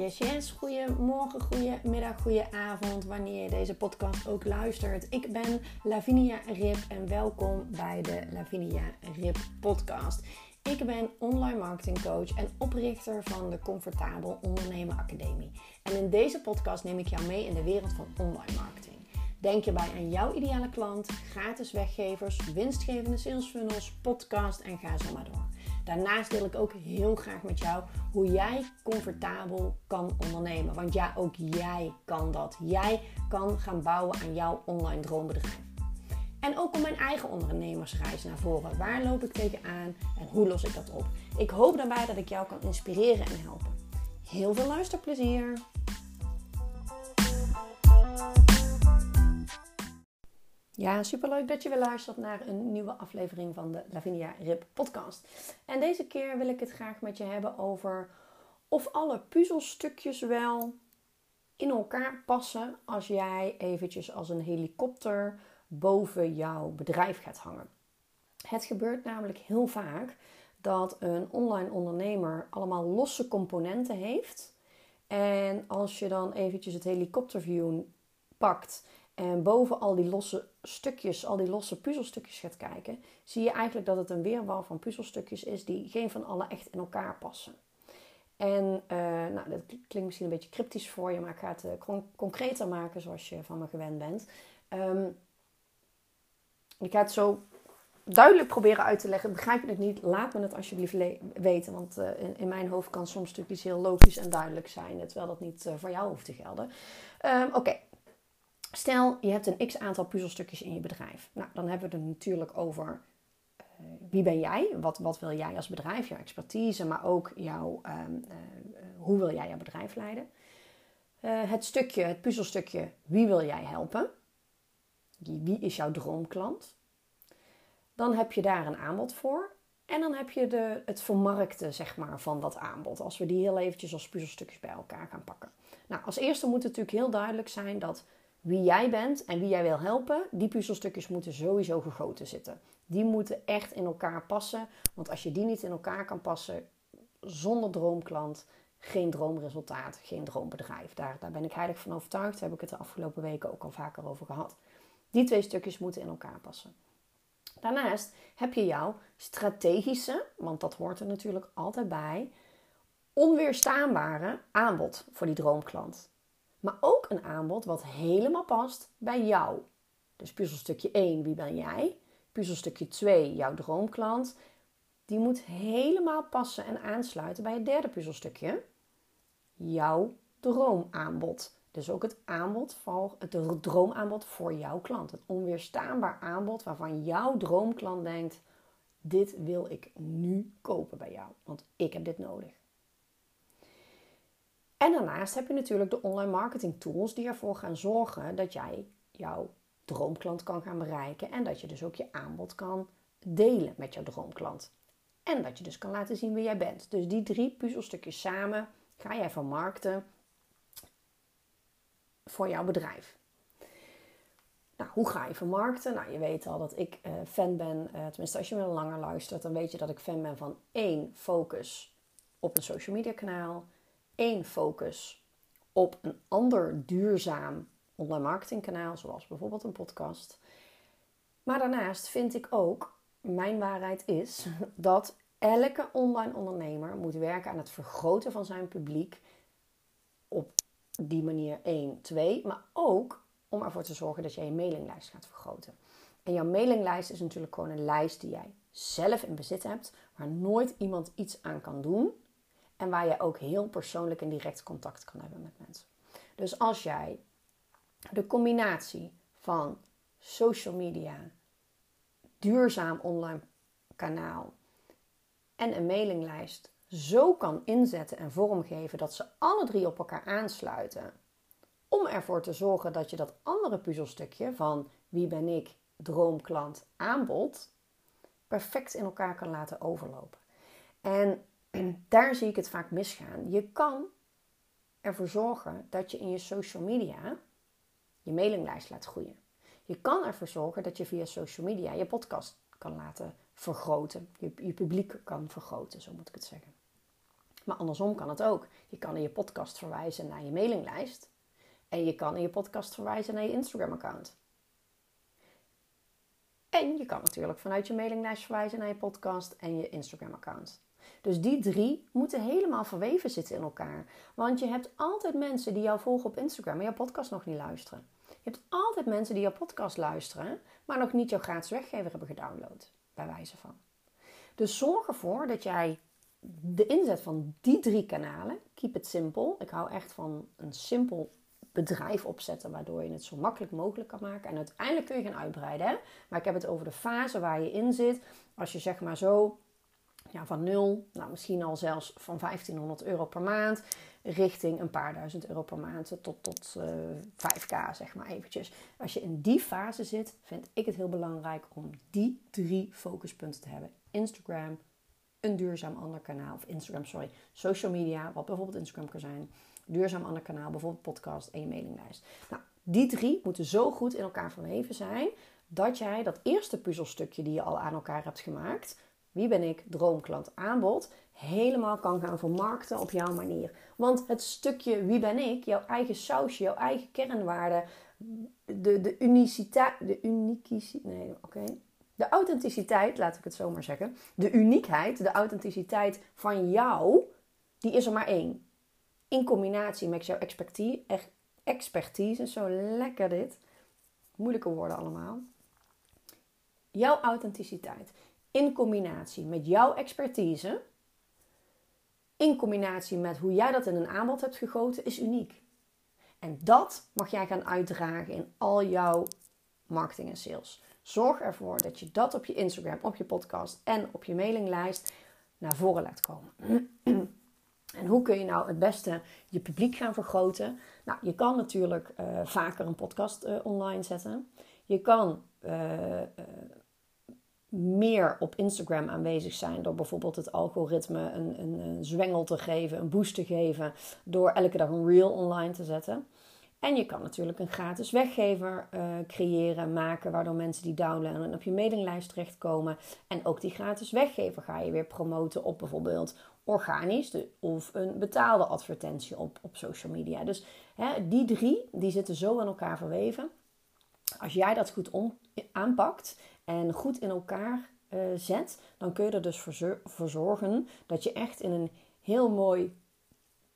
Yes, yes. Goedemorgen, goedemiddag, goedenavond, wanneer je deze podcast ook luistert. Ik ben Lavinia Rip en welkom bij de Lavinia Rip podcast. Ik ben online marketing coach en oprichter van de Comfortabel Ondernemen Academie. En in deze podcast neem ik jou mee in de wereld van online marketing. Denk je bij aan jouw ideale klant, gratis weggevers, winstgevende sales funnels, podcast en ga zo maar door. Daarnaast deel ik ook heel graag met jou hoe jij comfortabel kan ondernemen. Want ja, ook jij kan dat. Jij kan gaan bouwen aan jouw online droombedrijf. En ook om mijn eigen ondernemersreis naar voren. Waar loop ik tegenaan en hoe los ik dat op? Ik hoop daarbij dat ik jou kan inspireren en helpen. Heel veel luisterplezier! Ja, superleuk dat je weer luistert naar een nieuwe aflevering van de Lavinia Rip podcast. En deze keer wil ik het graag met je hebben over of alle puzzelstukjes wel in elkaar passen als jij eventjes als een helikopter boven jouw bedrijf gaat hangen. Het gebeurt namelijk heel vaak dat een online ondernemer allemaal losse componenten heeft. En als je dan eventjes het helikopterview pakt en boven al die losse stukjes, al die losse puzzelstukjes gaat kijken, zie je eigenlijk dat het een weerwar van puzzelstukjes is die geen van alle echt in elkaar passen. En uh, nou, dat klinkt misschien een beetje cryptisch voor je, maar ik ga het uh, concreter maken zoals je van me gewend bent. Um, ik ga het zo duidelijk proberen uit te leggen. Begrijp je het niet? Laat me het alsjeblieft weten. Want uh, in, mijn hoofd kan soms iets heel logisch en duidelijk zijn, terwijl dat niet voor jou hoeft te gelden. Um, Oké, Stel, je hebt een x aantal puzzelstukjes in je bedrijf. Nou, dan hebben we het natuurlijk over uh, wie ben jij? Wat, wat wil jij als bedrijf? Jouw expertise, maar ook jouw, um, uh, hoe wil jij jouw bedrijf leiden? Uh, het stukje, het puzzelstukje, wie wil jij helpen? Wie is jouw droomklant? Dan heb je daar een aanbod voor. En dan heb je de, het vermarkten zeg maar, van dat aanbod. Als we die heel eventjes als puzzelstukjes bij elkaar gaan pakken. Nou, als eerste moet het natuurlijk heel duidelijk zijn dat wie jij bent en wie jij wil helpen, die puzzelstukjes moeten sowieso gegoten zitten. Die moeten echt in elkaar passen. Want als je die niet in elkaar kan passen, zonder droomklant, geen droomresultaat, geen droombedrijf. Daar, daar ben ik heilig van overtuigd. Daar heb ik het de afgelopen weken ook al vaker over gehad. Die twee stukjes moeten in elkaar passen. Daarnaast heb je jouw strategische, want dat hoort er natuurlijk altijd bij, onweerstaanbare aanbod voor die droomklant. Maar ook een aanbod wat helemaal past bij jou. Dus puzzelstukje 1, wie ben jij? Puzzelstukje 2, jouw droomklant. Die moet helemaal passen en aansluiten bij het derde puzzelstukje. Jouw droomaanbod. Dus ook het aanbod voor het droomaanbod voor jouw klant. Het onweerstaanbaar aanbod waarvan jouw droomklant denkt: dit wil ik nu kopen bij jou, want ik heb dit nodig. En daarnaast heb je natuurlijk de online marketing tools die ervoor gaan zorgen dat jij jouw droomklant kan gaan bereiken en dat je dus ook je aanbod kan delen met jouw droomklant. En dat je dus kan laten zien wie jij bent. Dus die drie puzzelstukjes samen ga jij vermarkten voor jouw bedrijf. Nou, hoe ga je vermarkten? Nou, je weet al dat ik uh, fan ben, uh, tenminste als je me langer luistert, dan weet je dat ik fan ben van één focus op een social media kanaal één focus op een ander duurzaam online marketingkanaal, zoals bijvoorbeeld een podcast. Maar daarnaast vind ik ook, mijn waarheid is, dat elke online ondernemer moet werken aan het vergroten van zijn publiek op die manier 1, 2, maar ook om ervoor te zorgen dat je je mailinglijst gaat vergroten. En jouw mailinglijst is natuurlijk gewoon een lijst die jij zelf in bezit hebt, waar nooit iemand iets aan kan doen. En waar je ook heel persoonlijk en direct contact kan hebben met mensen. Dus als jij de combinatie van social media, duurzaam online kanaal en een mailinglijst zo kan inzetten en vormgeven dat ze alle drie op elkaar aansluiten. Om ervoor te zorgen dat je dat andere puzzelstukje van wie ben ik, droomklant, aanbod perfect in elkaar kan laten overlopen. En daar zie ik het vaak misgaan. Je kan ervoor zorgen dat je in je social media je mailinglijst laat groeien. Je kan ervoor zorgen dat je via social media je podcast kan laten vergroten. Je, je publiek kan vergroten, zo moet ik het zeggen. Maar andersom kan het ook. Je kan in je podcast verwijzen naar je mailinglijst. En je kan in je podcast verwijzen naar je Instagram-account. En je kan natuurlijk vanuit je mailinglijst verwijzen naar je podcast en je Instagram-account. Dus die drie moeten helemaal verweven zitten in elkaar. Want je hebt altijd mensen die jou volgen op Instagram, maar jouw podcast nog niet luisteren. Je hebt altijd mensen die jouw podcast luisteren, maar nog niet jouw gratis weggever hebben gedownload. Bij wijze van. Dus zorg ervoor dat jij de inzet van die drie kanalen, keep it simple. Ik hou echt van een simpel bedrijf opzetten, waardoor je het zo makkelijk mogelijk kan maken. En uiteindelijk kun je gaan uitbreiden. Maar ik heb het over de fase waar je in zit. Als je zeg maar zo ja, van nul, nou misschien al zelfs van 1500 euro per maand, richting een paar duizend euro per maand tot, tot uh, eh, 5k, zeg maar eventjes. Als je in die fase zit, vind ik het heel belangrijk om die drie focuspunten te hebben. Instagram, een duurzaam ander kanaal, of Instagram, sorry, social media, wat bijvoorbeeld Instagram kan zijn, duurzaam ander kanaal, bijvoorbeeld podcast en je mailinglijst. Nou, die drie moeten zo goed in elkaar verweven zijn dat jij dat eerste puzzelstukje die je al aan elkaar hebt gemaakt, wie ben ik, droomklant, aanbod, helemaal kan gaan vermarkten op jouw manier. Want het stukje wie ben ik, jouw eigen sausje, jouw eigen kernwaarde, de, de uniciteit, de nee, oké. De authenticiteit, laat ik het zo maar zeggen. De uniekheid, de authenticiteit van jou, die is er maar één. In combinatie met jouw expertise, expertise, zo lekker dit. Moeilijke woorden allemaal. Jouw authenticiteit in combinatie met jouw expertise, in combinatie met hoe jij dat in een aanbod hebt gegoten, is uniek. En dat mag jij gaan uitdragen in al jouw marketing en sales. Zorg ervoor dat je dat op je Instagram, op je podcast en op je mailinglijst naar voren laat komen. En hoe kun je nou het beste je publiek gaan vergroten? Nou, je kan natuurlijk uh, vaker een podcast uh, online zetten. Je kan uh, meer op Instagram aanwezig zijn door bijvoorbeeld het algoritme een, een, zwengel te geven, een boost te geven, door elke dag een reel online te zetten. En je kan natuurlijk een gratis weggever uh, creëren, maken, waardoor mensen die downloaden en op je mailinglijst terechtkomen. En ook die gratis weggever ga je weer promoten op bijvoorbeeld organisch of een betaalde advertentie op, op social media. Dus hè, die drie die zitten zo in elkaar verweven. Als jij dat goed aanpakt en goed in elkaar uh, zet, dan kun je er dus voor zorgen dat je echt in een heel mooi,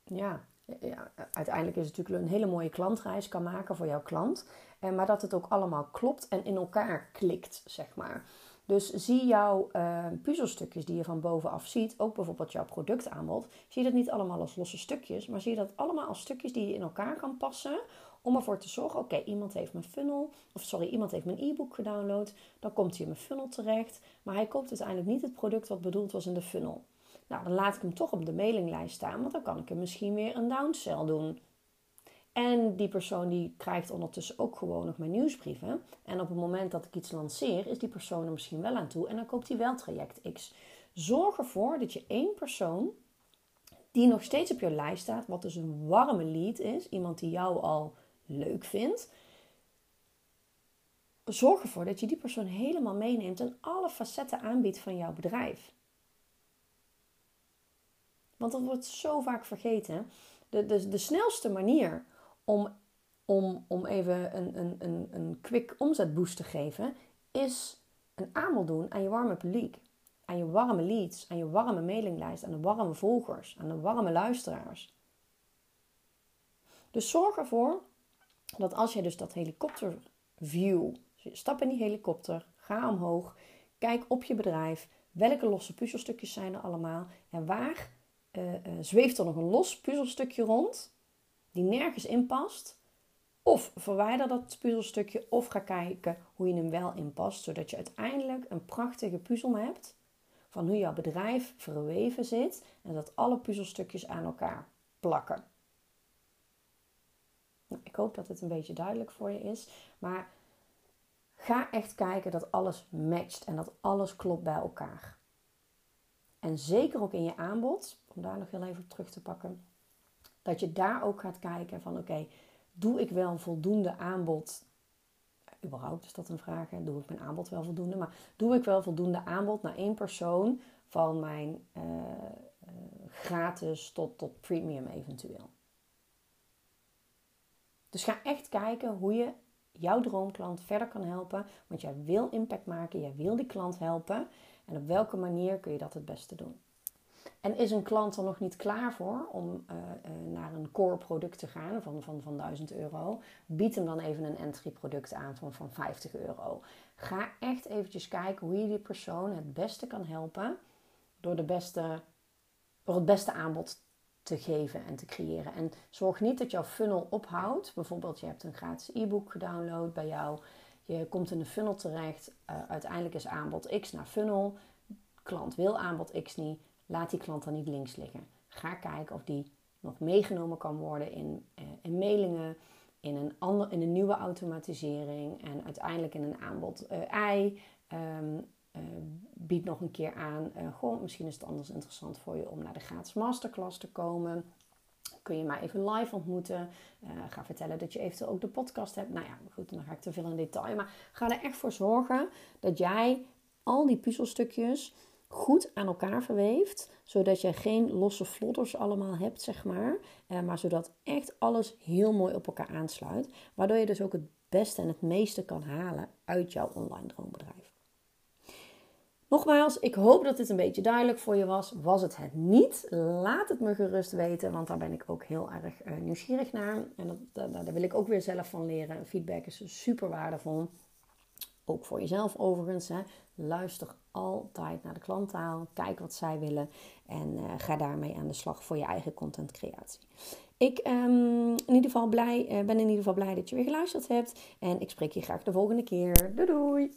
ja, ja, uiteindelijk is het natuurlijk een hele mooie klantreis kan maken voor jouw klant. Eh, maar dat het ook allemaal klopt en in elkaar klikt, zeg maar. Dus zie jouw puzzelstukjes die je van bovenaf ziet, ook bijvoorbeeld jouw productaanbod, zie je dat niet allemaal als losse stukjes, maar zie dat allemaal als stukjes die je in elkaar kan passen om ervoor te zorgen, oké, iemand heeft mijn funnel, of sorry, iemand heeft mijn e-book gedownload, dan komt hij in mijn funnel terecht, maar hij koopt uiteindelijk niet het product wat bedoeld was in de funnel. Nou, dan laat ik hem toch op de mailinglijst staan, want dan kan ik hem misschien weer een downsell doen. En die persoon die krijgt ondertussen ook gewoon nog mijn nieuwsbrieven. En op het moment dat ik iets lanceer, is die persoon er misschien wel aan toe en dan koopt hij wel traject X. Zorg ervoor dat je één persoon die nog steeds op je lijst staat, wat dus een warme lead is, iemand die jou al leuk vindt, zorg ervoor dat je die persoon helemaal meeneemt en alle facetten aanbiedt van jouw bedrijf. Want dat wordt zo vaak vergeten. De, de, de snelste manier om, om, om even een, een, een, een quick omzetboost te geven, is een aanbod doen aan je warme publiek. Aan je warme leads, aan je warme mailinglijst, aan de warme volgers, aan de warme luisteraars. Dus zorg ervoor dat als je dus dat helikopterview, stap in die helikopter, ga omhoog, kijk op je bedrijf, welke losse puzzelstukjes zijn er allemaal en waar uh, zweeft er nog een los puzzelstukje rond die nergens in past. Of verwijder dat puzzelstukje of ga kijken hoe je hem wel inpast, zodat je uiteindelijk een prachtige puzzel hebt van hoe jouw bedrijf verweven zit en dat alle puzzelstukjes aan elkaar plakken. Nou, ik hoop dat het een beetje duidelijk voor je is, maar ga echt kijken dat alles matcht en dat alles klopt bij elkaar. En zeker ook in je aanbod, om daar nog heel even op terug te pakken, dat je daar ook gaat kijken van oké, doe ik wel voldoende aanbod? Überhaupt is dat een vraag. Doe ik mijn aanbod wel voldoende? Maar doe ik wel voldoende aanbod naar één persoon van mijn uh, gratis tot, tot premium eventueel. Dus ga echt kijken hoe je jouw droomklant verder kan helpen. Want jij wil impact maken, jij wil die klant helpen. En op welke manier kun je dat het beste doen? En is een klant er nog niet klaar voor om uh, uh, naar een core product te gaan van, van, van 1000 euro? Bied hem dan even een entry product aan van, van 50 euro. Ga echt eventjes kijken hoe je die persoon het beste kan helpen door, de beste, door het beste aanbod te geven en te creëren. En zorg niet dat jouw funnel ophoudt. Bijvoorbeeld, je hebt een gratis e-book gedownload bij jou. Je komt in de funnel terecht. Uh, uiteindelijk is aanbod X naar funnel. Klant wil aanbod X niet. Laat die klant dan niet links liggen. Ga kijken of die nog meegenomen kan worden in, uh, in mailingen, in een, ander, in een nieuwe automatisering en uiteindelijk in een aanbod uh, bied nog een keer aan, uh, misschien is het anders interessant voor je om naar de gratis masterclass te komen. Kun je mij even live ontmoeten. Uh, ga vertellen dat je eventueel ook de podcast hebt. Nou ja, goed, dan ga ik te veel in detail. Maar ga er echt voor zorgen dat jij al die puzzelstukjes goed aan elkaar verweeft. Zodat je geen losse vlodders allemaal hebt, zeg maar. maar zodat echt alles heel mooi op elkaar aansluit. Waardoor je dus ook het beste en het meeste kan halen uit jouw online droombedrijf. Nogmaals, ik hoop dat dit een beetje duidelijk voor je was. Was het het niet? Laat het me gerust weten, want daar ben ik ook heel erg uh, nieuwsgierig naar. En dat, daar wil ik ook weer zelf van leren. Feedback is super waardevol. Ook voor jezelf overigens. Hè. Luister altijd naar de klanttaal. Kijk wat zij willen. En uh, ga daarmee aan de slag voor je eigen contentcreatie. Ik um, in ieder geval blij, uh, ben in ieder geval blij dat je weer geluisterd hebt. En ik spreek je graag de volgende keer. Doei doei!